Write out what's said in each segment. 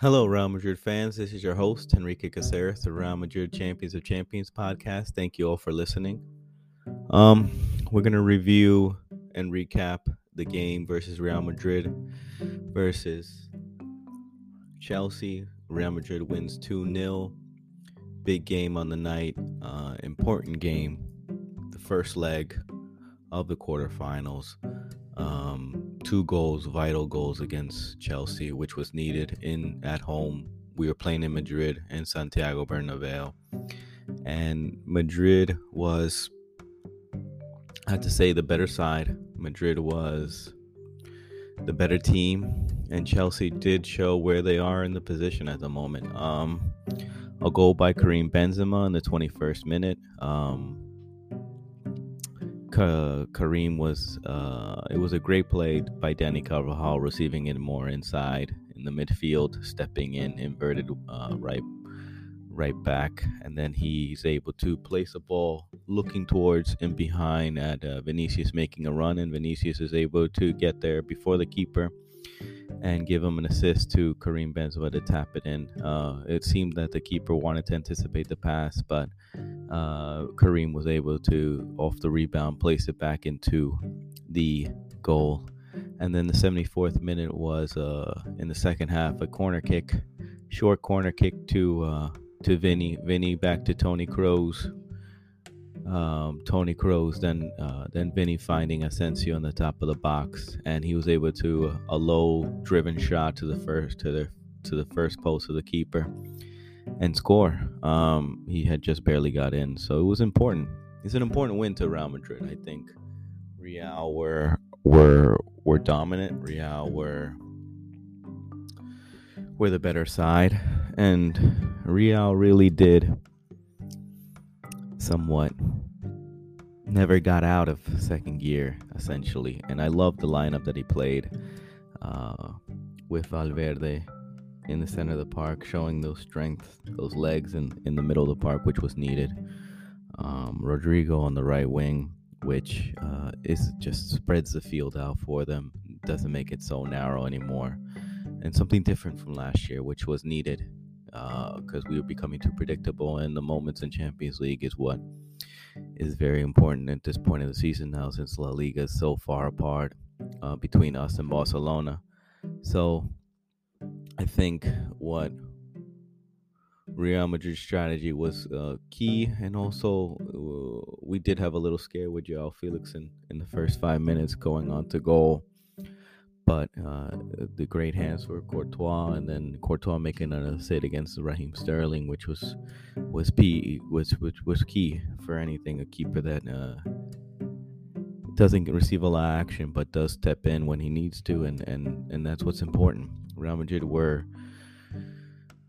Hello, Real Madrid fans. This is your host, Enrique Caceres, the Real Madrid Champions of Champions podcast. Thank you all for listening. Um, we're going to review and recap the game versus Real Madrid versus Chelsea. Real Madrid wins 2 0. Big game on the night, uh, important game, the first leg of the quarterfinals. Um, two goals, vital goals against Chelsea, which was needed in at home. We were playing in Madrid and Santiago Bernabeu, and Madrid was, I have to say, the better side. Madrid was the better team, and Chelsea did show where they are in the position at the moment. Um, a goal by Karim Benzema in the 21st minute. Um, Karim was uh, it was a great play by Dani Carvajal, receiving it more inside in the midfield, stepping in inverted uh, right right back, and then he's able to place a ball looking towards and behind at uh, Vinicius making a run, and Vinicius is able to get there before the keeper and give him an assist to Karim Benzema to tap it in. Uh, it seemed that the keeper wanted to anticipate the pass, but uh, Karim was able to, off the rebound, place it back into the goal. And then the 74th minute was uh, in the second half a corner kick, short corner kick to uh, to Vinny. Vinny back to Toni Kroos, um, Toni Kroos, then uh, then Vinny finding Asensio on the top of the box, and he was able to uh, a low driven shot to the first to the to the first post of the keeper and score. Um, he had just barely got in, so it was important. It's an important win to Real Madrid. I think Real were were were dominant. Real were were the better side, and Real really did somewhat never got out of second gear essentially and i love the lineup that he played uh, with valverde in the center of the park showing those strengths those legs in, in the middle of the park which was needed um, rodrygo on the right wing which uh, is just spreads the field out for them doesn't make it so narrow anymore and something different from last year which was needed because uh, we were becoming too predictable, and the moments in Champions League is what is very important at this point of the season now, since La Liga is so far apart uh, between us and Barcelona. So I think what Real Madrid's strategy was uh, key, and also uh, we did have a little scare with Joao Felix in, in the first five minutes going on to goal but uh, the great hands for Courtois, and then Courtois making an assist against Raheem Sterling, which was was key, was which was key for anything. A keeper that uh, doesn't receive a lot of action, but does step in when he needs to, and and and that's what's important. Real Madrid were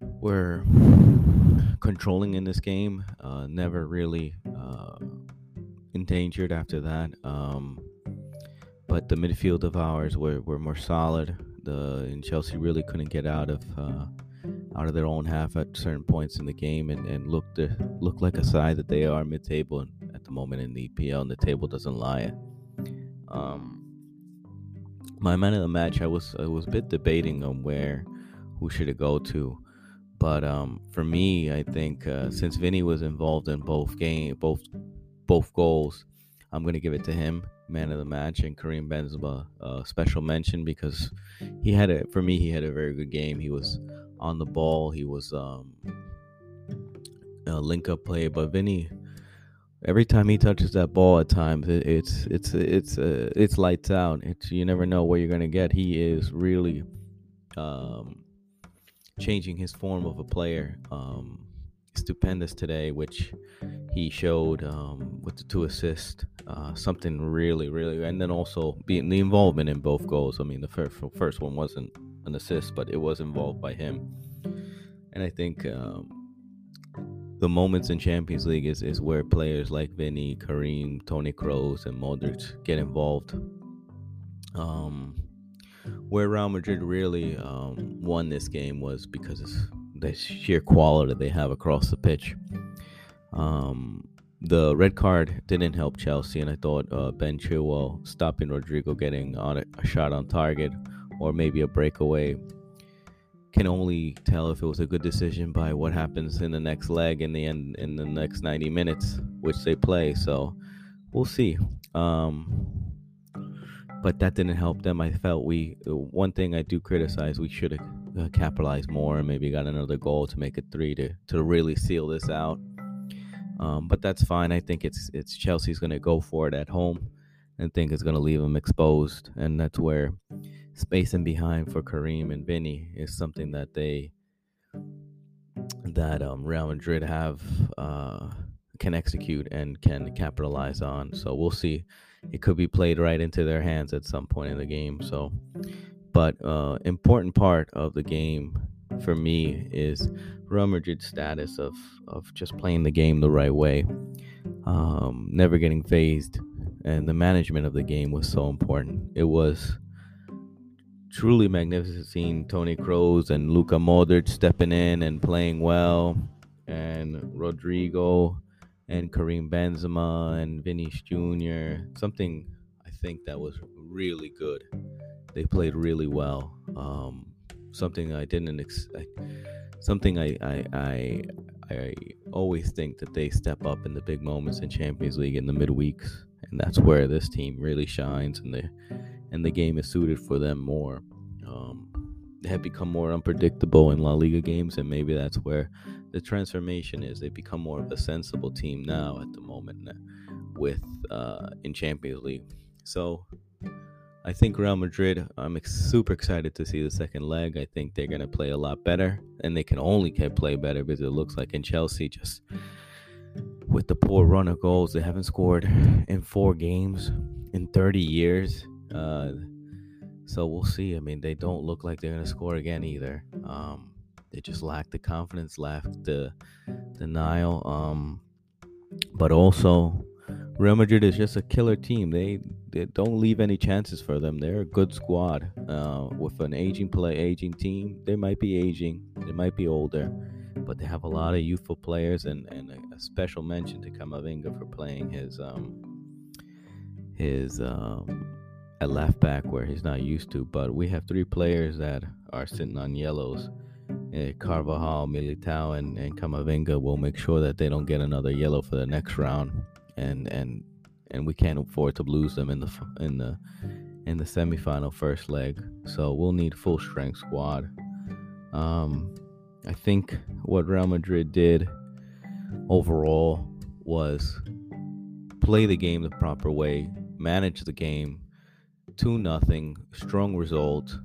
were controlling in this game, uh, never really uh, endangered after that. Um, but the midfield of ours were, were more solid. The and Chelsea really couldn't get out of uh, out of their own half at certain points in the game and, and looked to, look like a side that they are mid table at the moment in the EPL and the table doesn't lie. Um, my man of the match, I was I was a bit debating on where who should it go to, but um, for me, I think uh, since Vinny was involved in both game both both goals, I'm gonna give it to him man of the match, and Karim Benzema uh, special mention because he had a for me he had a very good game. He was on the ball. He was um, a link up play, but Vinny. Every time he touches that ball, at times it, it's it's it's uh, it's lights out. It's you never know what you're gonna get. He is really um, changing his form of a player. Um, stupendous today, which he showed um, with the two assists. Uh, something really, really, and then also being the involvement in both goals. I mean, the first first one wasn't an assist, but it was involved by him. And I think um, the moments in Champions League is, is where players like Vinny, Karim, Toni Kroos, and Modric get involved. Um, where Real Madrid really um, won this game was because of the sheer quality they have across the pitch. Um, the red card didn't help Chelsea, and I thought uh, Ben Chilwell stopping Rodrygo getting on a, a, shot on target or maybe a breakaway can only tell if it was a good decision by what happens in the next leg in the end in the next 90 minutes which they play. So we'll see. Um, but that didn't help them. I felt we one thing i do criticize we should have uh, capitalized more and maybe got another goal to make it three to to really seal this out. Um, but that's fine. I think it's it's chelsea's going to go for it at home and think it's going to leave them exposed and that's where spacing behind for Karim and Vinny is something that they that um, Real Madrid have uh, can execute and can capitalize on. So we'll see. It could be played right into their hands at some point in the game. So, but uh, important part of the game for me is Real Madrid's status of of just playing the game the right way, um, never getting phased, and the management of the game was so important. It was truly magnificent seeing Toni Kroos and Luka Modric stepping in and playing well, and Rodrygo and Karim Benzema and Vinicius Jr. Something I think that was really good. They played really well. Um, something I didn't expect. Something I, I I I always think that they step up in the big moments in Champions League in the midweeks, and that's where this team really shines and they and the game is suited for them more. Um, they have become more unpredictable in La Liga games, and maybe that's where the transformation is. They've become more of a sensible team now at the moment with uh, in Champions League. So I think Real Madrid. I'm super excited to see the second leg. I think they're gonna play a lot better, and they can only get play better because it looks like in Chelsea just with the poor run of goals, they haven't scored in four games in 30 years. Uh, so we'll see. I mean, they don't look like they're going to score again either. Um, they just lack the confidence, lack the denial. Um, but also, Real Madrid is just a killer team. They, they don't leave any chances for them. They're a good squad uh, with an aging play, aging team. They might be aging, they might be older, but they have a lot of youthful players and, and a, a special mention to Camavinga for playing his um, his um, at left back where he's not used to. But we have three players that are sitting on yellows. Uh, Carvajal, Militao, and, and Camavinga will make sure that they don't get another yellow for the next round, and and and we can't afford to lose them in the in the in the semifinal first leg. So we'll need full strength squad. Um, I think what Real Madrid did overall was play the game the proper way, manage the game, two nothing, strong result.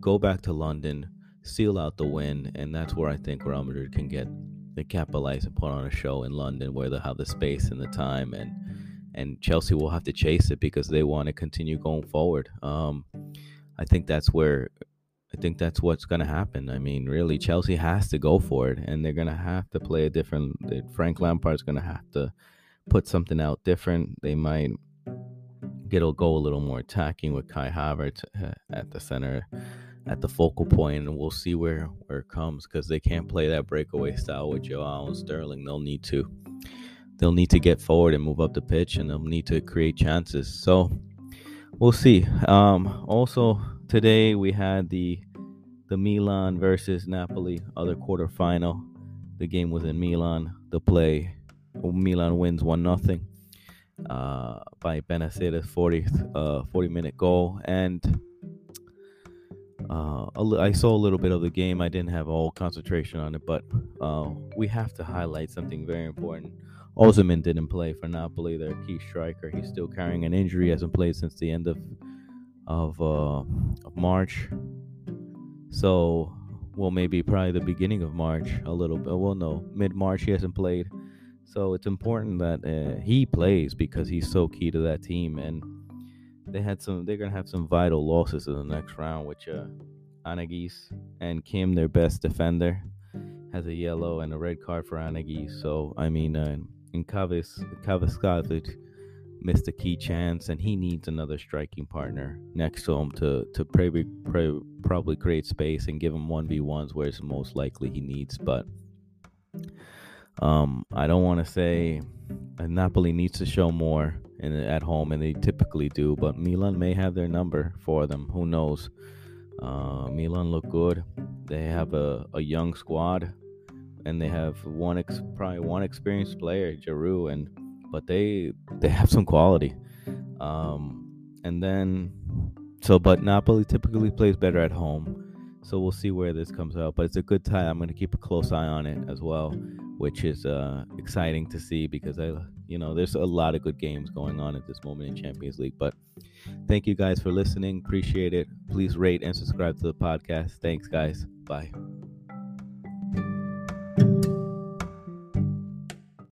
Go back to London, seal out the win, and that's where I think Real Madrid can get they capitalize and put on a show in London where they'll have the space and the time and and Chelsea will have to chase it because they want to continue going forward. Um, I think that's where I think that's what's going to happen. I mean, really, Chelsea has to go for it, and they're going to have to play a different. Frank Lampard's going to have to put something out different. They might get will go a little more attacking with Kai Havertz uh, at the center, at the focal point, and we'll see where where it comes because they can't play that breakaway style with Joao and Sterling. They'll need to they'll need to get forward and move up the pitch, and they'll need to create chances. So we'll see. Um, also today we had the the Milan versus Napoli other quarterfinal. The game was in Milan. The play Milan wins one nothing uh, by Bennacer's 40 uh, 40 minute goal and uh, I saw a little bit of the game. I didn't have all concentration on it, but uh, we have to highlight something very important. Osimhen didn't play for Napoli, their key striker. He's still carrying an injury. hasn't played since the end of of, uh, of March. So, well, maybe probably the beginning of March, a little bit. Well, no, mid March he hasn't played. So it's important that uh, he plays because he's so key to that team. And they had some. They're gonna have some vital losses in the next round, which uh, Anguissa and Kim, their best defender, has a yellow and a red card for Anguissa. So I mean, uh, in Kavis Kvaratskhelia missed a key chance, and he needs another striking partner next to him to to probably probably create space and give him one v ones where it's most likely he needs, but. Um, I don't want to say Napoli needs to show more in, at home, and they typically do, but Milan may have their number for them. Who knows? Uh, Milan look good. They have a, a young squad, and they have one ex- probably one experienced player, Giroud, and but they they have some quality. Um, and then so, but Napoli typically plays better at home. So we'll see where this comes out. But it's a good time. I'm going to keep a close eye on it as well, which is uh, exciting to see because I, you know, there's a lot of good games going on at this moment in Champions League. But thank you guys for listening. Appreciate it. Please rate and subscribe to the podcast. Thanks, guys. Bye.